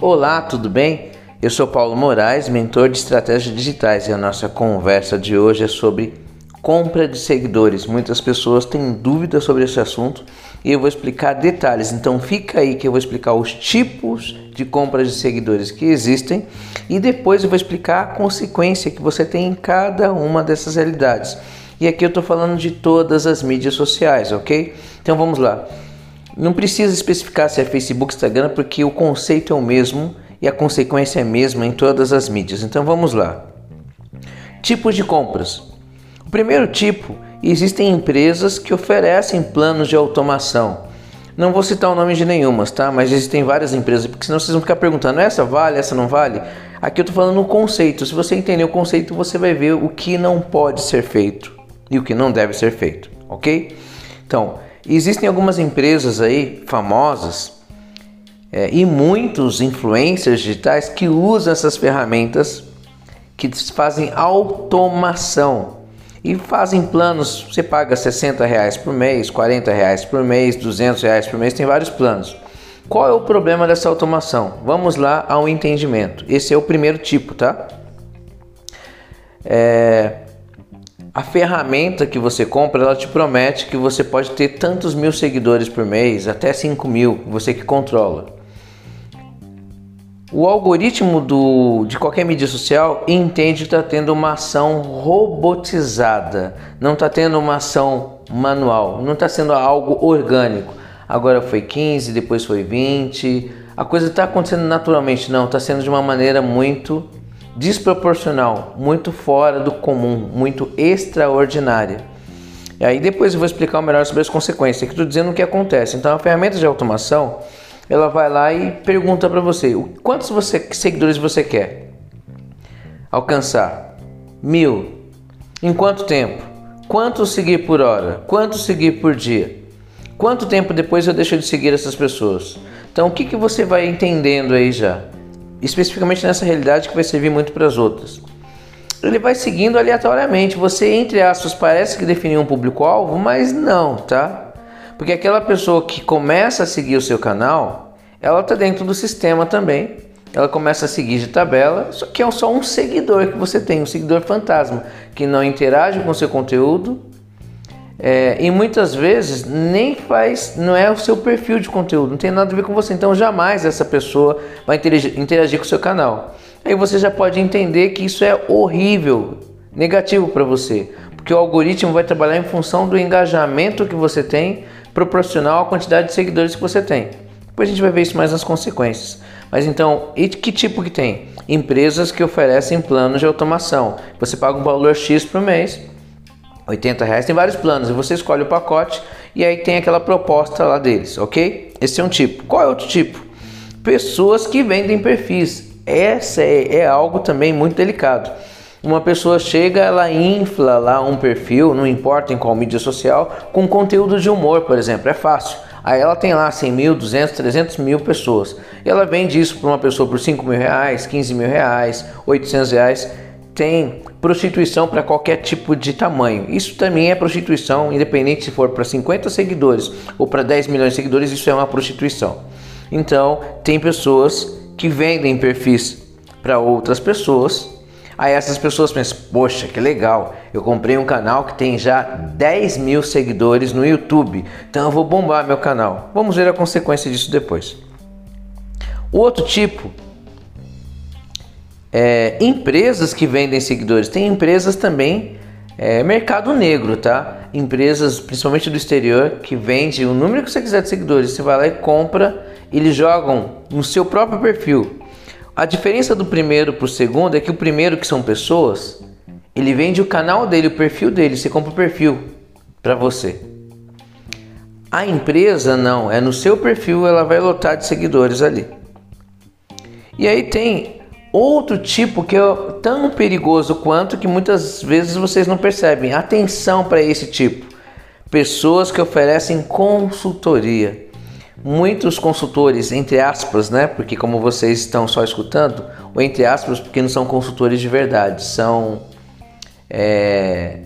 Olá, tudo bem? Eu sou Paulo Moraes, mentor de estratégias digitais, e a nossa conversa de hoje é sobre compra de seguidores. Muitas pessoas têm dúvidas sobre esse assunto e eu vou explicar detalhes. Então fica aí que eu vou explicar os tipos de compra de seguidores que existem e depois eu vou explicar a consequência que você tem em cada uma dessas realidades. E aqui eu estou falando de todas as mídias sociais, ok? Então vamos lá. Não precisa especificar se é Facebook, Instagram, porque o conceito é o mesmo e a consequência é a mesma em todas as mídias. Então vamos lá. Tipos de compras. O primeiro tipo, existem empresas que oferecem planos de automação. Não vou citar o nome de nenhumas, tá? Mas existem várias empresas, porque senão vocês vão ficar perguntando: essa vale, essa não vale? Aqui eu estou falando o conceito. Se você entender o conceito, você vai ver o que não pode ser feito e o que não deve ser feito, ok? Então, Existem algumas empresas aí famosas é, e muitos influencers digitais que usam essas ferramentas que fazem automação e fazem planos. Você paga 60 reais por mês, 40 reais por mês, 200 reais por mês, tem vários planos. Qual é o problema dessa automação? Vamos lá ao entendimento. Esse é o primeiro tipo, tá? É, a ferramenta que você compra, ela te promete que você pode ter tantos mil seguidores por mês, até 5 mil, você que controla. O algoritmo do, de qualquer mídia social entende que está tendo uma ação robotizada, não está tendo uma ação manual, não está sendo algo orgânico. Agora foi 15, depois foi 20, a coisa está acontecendo naturalmente, não, está sendo de uma maneira muito desproporcional, muito fora do comum, muito extraordinária. E aí depois eu vou explicar melhor sobre as consequências. Aqui estou dizendo o que acontece. Então a ferramenta de automação, ela vai lá e pergunta para você, quantos você, seguidores você quer alcançar? Mil. Em quanto tempo? Quanto seguir por hora? Quanto seguir por dia? Quanto tempo depois eu deixo de seguir essas pessoas? Então o que, que você vai entendendo aí já? Especificamente nessa realidade que vai servir muito para as outras. Ele vai seguindo aleatoriamente. Você, entre aspas, parece que definiu um público-alvo, mas não, tá? Porque aquela pessoa que começa a seguir o seu canal, ela está dentro do sistema também. Ela começa a seguir de tabela, só que é só um seguidor que você tem, um seguidor fantasma, que não interage com o seu conteúdo, é, e muitas vezes nem faz, não é o seu perfil de conteúdo, não tem nada a ver com você. Então jamais essa pessoa vai interagir, interagir com o seu canal. Aí você já pode entender que isso é horrível, negativo para você, porque o algoritmo vai trabalhar em função do engajamento que você tem, proporcional à quantidade de seguidores que você tem. Depois a gente vai ver isso mais nas consequências. Mas então, e que tipo que tem? Empresas que oferecem planos de automação. Você paga um valor X por mês 80 reais, tem vários planos, e você escolhe o pacote e aí tem aquela proposta lá deles, ok? Esse é um tipo. Qual é outro tipo? Pessoas que vendem perfis. Essa é, é algo também muito delicado. Uma pessoa chega, ela infla lá um perfil, não importa em qual mídia social, com conteúdo de humor, por exemplo, é fácil. Aí ela tem lá 100 mil, 200, 300 mil pessoas. E ela vende isso para uma pessoa por 5 mil reais, 15 mil reais, 800 reais tem prostituição para qualquer tipo de tamanho. Isso também é prostituição, independente se for para 50 seguidores ou para 10 milhões de seguidores, isso é uma prostituição. Então, tem pessoas que vendem perfis para outras pessoas. Aí essas pessoas pensam: Poxa, que legal, eu comprei um canal que tem já 10 mil seguidores no YouTube, então eu vou bombar meu canal. Vamos ver a consequência disso depois. O outro tipo é, empresas que vendem seguidores. Tem empresas também, é, mercado negro, tá? Empresas, principalmente do exterior, que vende o número que você quiser de seguidores. Você vai lá e compra, eles jogam no seu próprio perfil. A diferença do primeiro para o segundo é que o primeiro, que são pessoas, ele vende o canal dele, o perfil dele. Você compra o perfil para você. A empresa não, é no seu perfil, ela vai lotar de seguidores ali. E aí tem Outro tipo que é tão perigoso quanto que muitas vezes vocês não percebem. Atenção para esse tipo. Pessoas que oferecem consultoria. Muitos consultores, entre aspas, né? Porque como vocês estão só escutando, ou entre aspas, porque não são consultores de verdade, são é,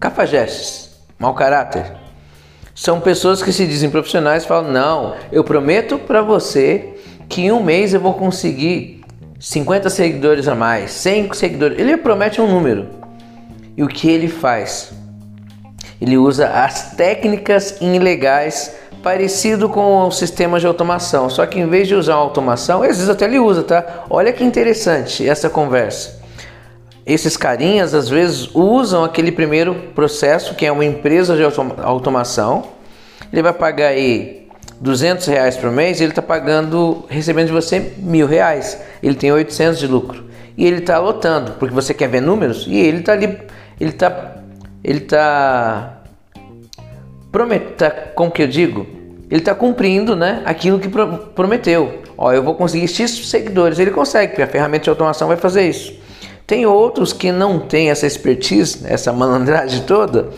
cafajestes, mau caráter. São pessoas que se dizem profissionais e falam: Não, eu prometo para você que em um mês eu vou conseguir 50 seguidores a mais, 100 seguidores. Ele promete um número. E o que ele faz? Ele usa as técnicas ilegais parecido com o sistema de automação, só que em vez de usar automação, às vezes até ele usa, tá? Olha que interessante essa conversa. Esses carinhas às vezes usam aquele primeiro processo que é uma empresa de automação. Ele vai pagar aí 200 reais por mês, ele está pagando, recebendo de você mil reais. Ele tem 800 de lucro e ele está lotando porque você quer ver números e ele está ali, ele está, ele está prometa, como que eu digo? Ele está cumprindo, né, aquilo que prometeu. Ó, eu vou conseguir X seguidores. Ele consegue, porque a ferramenta de automação vai fazer isso. Tem outros que não têm essa expertise, essa malandragem toda.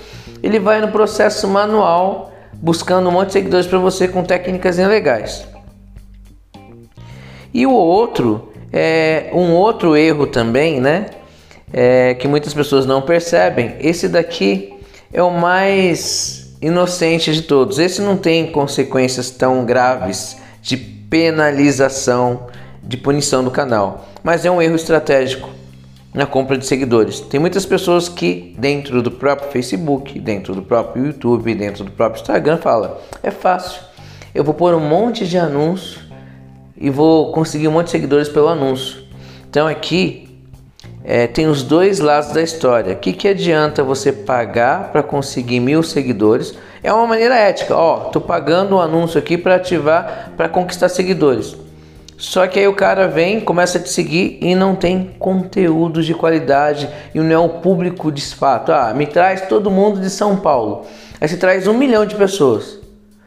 Ele vai no processo manual buscando um monte de seguidores para você com técnicas ilegais. E o outro é um outro erro também, né? É, que muitas pessoas não percebem. Esse daqui é o mais inocente de todos. Esse não tem consequências tão graves de penalização, de punição do canal, mas é um erro estratégico na compra de seguidores. Tem muitas pessoas que dentro do próprio Facebook, dentro do próprio YouTube, dentro do próprio Instagram fala: "É fácil. Eu vou pôr um monte de anúncio e vou conseguir um monte de seguidores pelo anúncio". Então aqui é, tem os dois lados da história. O que, que adianta você pagar para conseguir mil seguidores? É uma maneira ética. Ó, tô pagando um anúncio aqui para ativar, para conquistar seguidores. Só que aí o cara vem, começa a te seguir e não tem conteúdo de qualidade e não é o público de fato. Ah, me traz todo mundo de São Paulo. Aí você traz um milhão de pessoas.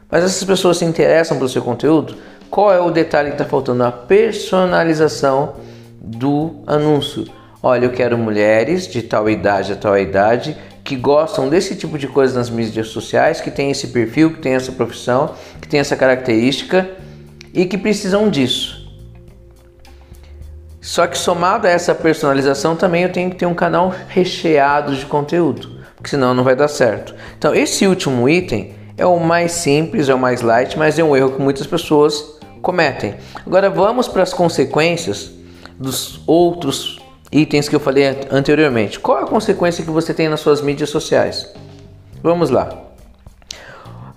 Mas essas pessoas se interessam pelo seu conteúdo? Qual é o detalhe que está faltando? A personalização do anúncio. Olha, eu quero mulheres de tal idade a tal idade que gostam desse tipo de coisa nas mídias sociais, que tem esse perfil, que tem essa profissão, que tem essa característica e que precisam disso. Só que somado a essa personalização também eu tenho que ter um canal recheado de conteúdo, porque senão não vai dar certo. Então esse último item é o mais simples, é o mais light, mas é um erro que muitas pessoas cometem. Agora vamos para as consequências dos outros itens que eu falei anteriormente. Qual a consequência que você tem nas suas mídias sociais? Vamos lá.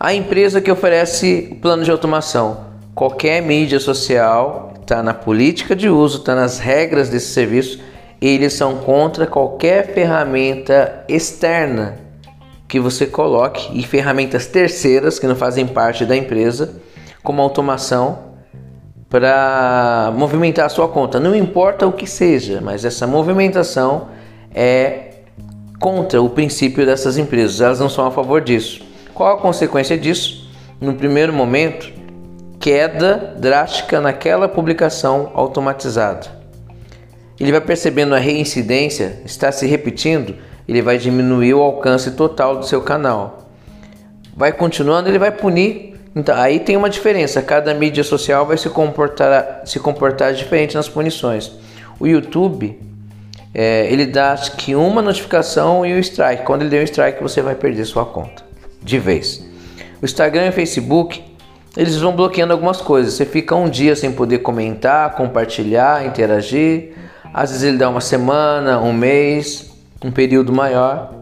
A empresa que oferece o plano de automação, qualquer mídia social está na política de uso, está nas regras desse serviço. Eles são contra qualquer ferramenta externa que você coloque e ferramentas terceiras que não fazem parte da empresa, como automação para movimentar a sua conta. Não importa o que seja, mas essa movimentação é contra o princípio dessas empresas. Elas não são a favor disso. Qual a consequência disso? No primeiro momento, queda drástica naquela publicação automatizada. Ele vai percebendo a reincidência está se repetindo, ele vai diminuir o alcance total do seu canal. Vai continuando, ele vai punir então, aí tem uma diferença. Cada mídia social vai se comportar, se comportar diferente nas punições. O YouTube, é, ele dá acho que uma notificação e o strike. Quando ele der um strike, você vai perder sua conta de vez. O Instagram e o Facebook, eles vão bloqueando algumas coisas. Você fica um dia sem poder comentar, compartilhar, interagir. Às vezes ele dá uma semana, um mês, um período maior,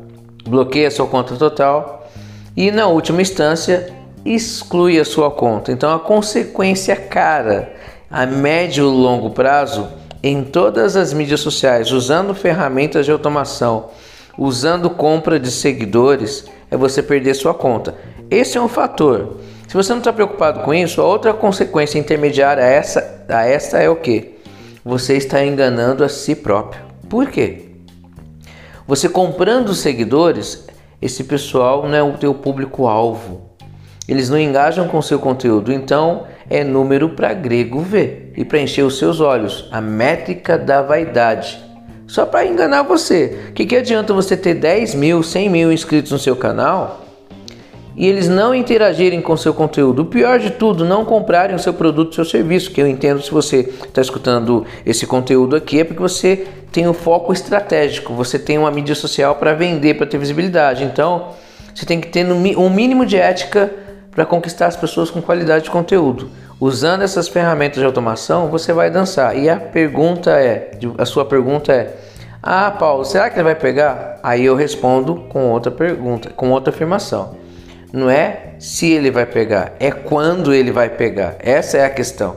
bloqueia sua conta total. E na última instância, exclui a sua conta. Então a consequência cara a médio e longo prazo em todas as mídias sociais, usando ferramentas de automação, usando compra de seguidores, é você perder sua conta. Esse é um fator. Se você não está preocupado com isso, a outra consequência intermediária a essa, a essa é o que? Você está enganando a si próprio. Por quê? Você comprando seguidores, esse pessoal não é o teu público-alvo. Eles não engajam com seu conteúdo, então é número para grego ver e para encher os seus olhos, a métrica da vaidade. Só para enganar você. O que, que adianta você ter 10 mil, 100 mil inscritos no seu canal e eles não interagirem com seu conteúdo? O pior de tudo, não comprarem o seu produto, o seu serviço. Que eu entendo se você está escutando esse conteúdo aqui é porque você tem um foco estratégico, você tem uma mídia social para vender, para ter visibilidade. Então Você tem que ter um mínimo de ética para conquistar as pessoas com qualidade de conteúdo. Usando essas ferramentas de automação, você vai dançar. E a pergunta é, a sua pergunta é: "Ah, Paulo, será que ele vai pegar?" Aí eu respondo com outra pergunta, com outra afirmação. Não é se ele vai pegar, é quando ele vai pegar. Essa é a questão.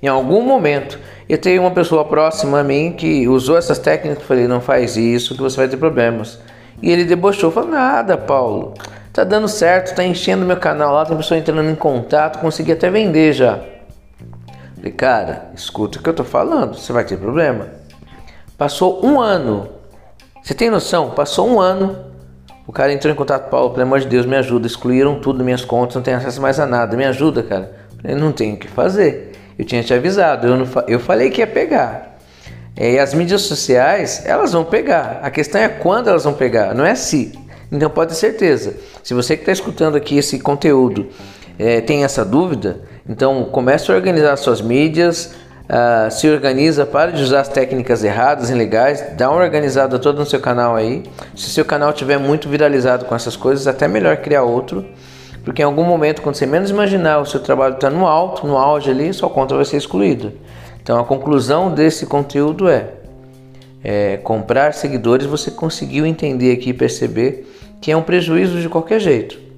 Em algum momento, eu tenho uma pessoa próxima a mim que usou essas técnicas, falei: "Não faz isso, que você vai ter problemas." E ele debochou, falou: "Nada, Paulo. Tá dando certo, tá enchendo meu canal lá, tem pessoa entrando em contato, consegui até vender já. Falei, cara, escuta o que eu tô falando, você vai ter problema. Passou um ano. Você tem noção? Passou um ano. O cara entrou em contato, Paulo, pelo amor de Deus, me ajuda. Excluíram tudo minhas contas, não tenho acesso mais a nada. Me ajuda, cara. Eu não tenho o que fazer. Eu tinha te avisado, eu, não, eu falei que ia pegar. É, e as mídias sociais, elas vão pegar. A questão é quando elas vão pegar, não é se. Então pode ter certeza. Se você que está escutando aqui esse conteúdo é, tem essa dúvida, então comece a organizar suas mídias, uh, se organiza, para de usar as técnicas erradas, ilegais, dá uma organizada toda no seu canal aí. Se seu canal tiver muito viralizado com essas coisas, até melhor criar outro, porque em algum momento, quando você menos imaginar, o seu trabalho está no alto, no auge ali, sua conta vai ser excluída. Então a conclusão desse conteúdo é, é comprar seguidores, você conseguiu entender aqui e perceber que é um prejuízo de qualquer jeito.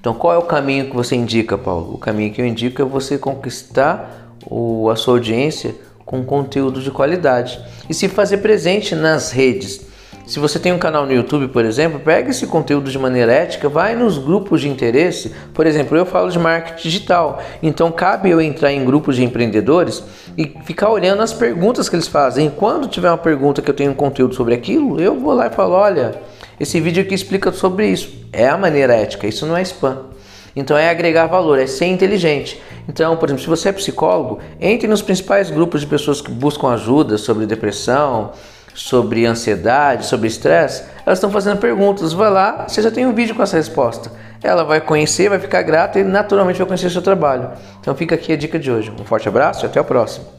Então, qual é o caminho que você indica, Paulo? O caminho que eu indico é você conquistar o, a sua audiência com conteúdo de qualidade e se fazer presente nas redes. Se você tem um canal no YouTube, por exemplo, pega esse conteúdo de maneira ética, vai nos grupos de interesse. Por exemplo, eu falo de marketing digital, então cabe eu entrar em grupos de empreendedores e ficar olhando as perguntas que eles fazem. Quando tiver uma pergunta que eu tenho um conteúdo sobre aquilo, eu vou lá e falo: olha, esse vídeo aqui explica sobre isso. É a maneira ética, isso não é spam. Então é agregar valor, é ser inteligente. Então, por exemplo, se você é psicólogo, entre nos principais grupos de pessoas que buscam ajuda sobre depressão, sobre ansiedade, sobre estresse. Elas estão fazendo perguntas. Vai lá, você já tem um vídeo com essa resposta. Ela vai conhecer, vai ficar grata e naturalmente vai conhecer o seu trabalho. Então fica aqui a dica de hoje. Um forte abraço e até o próximo.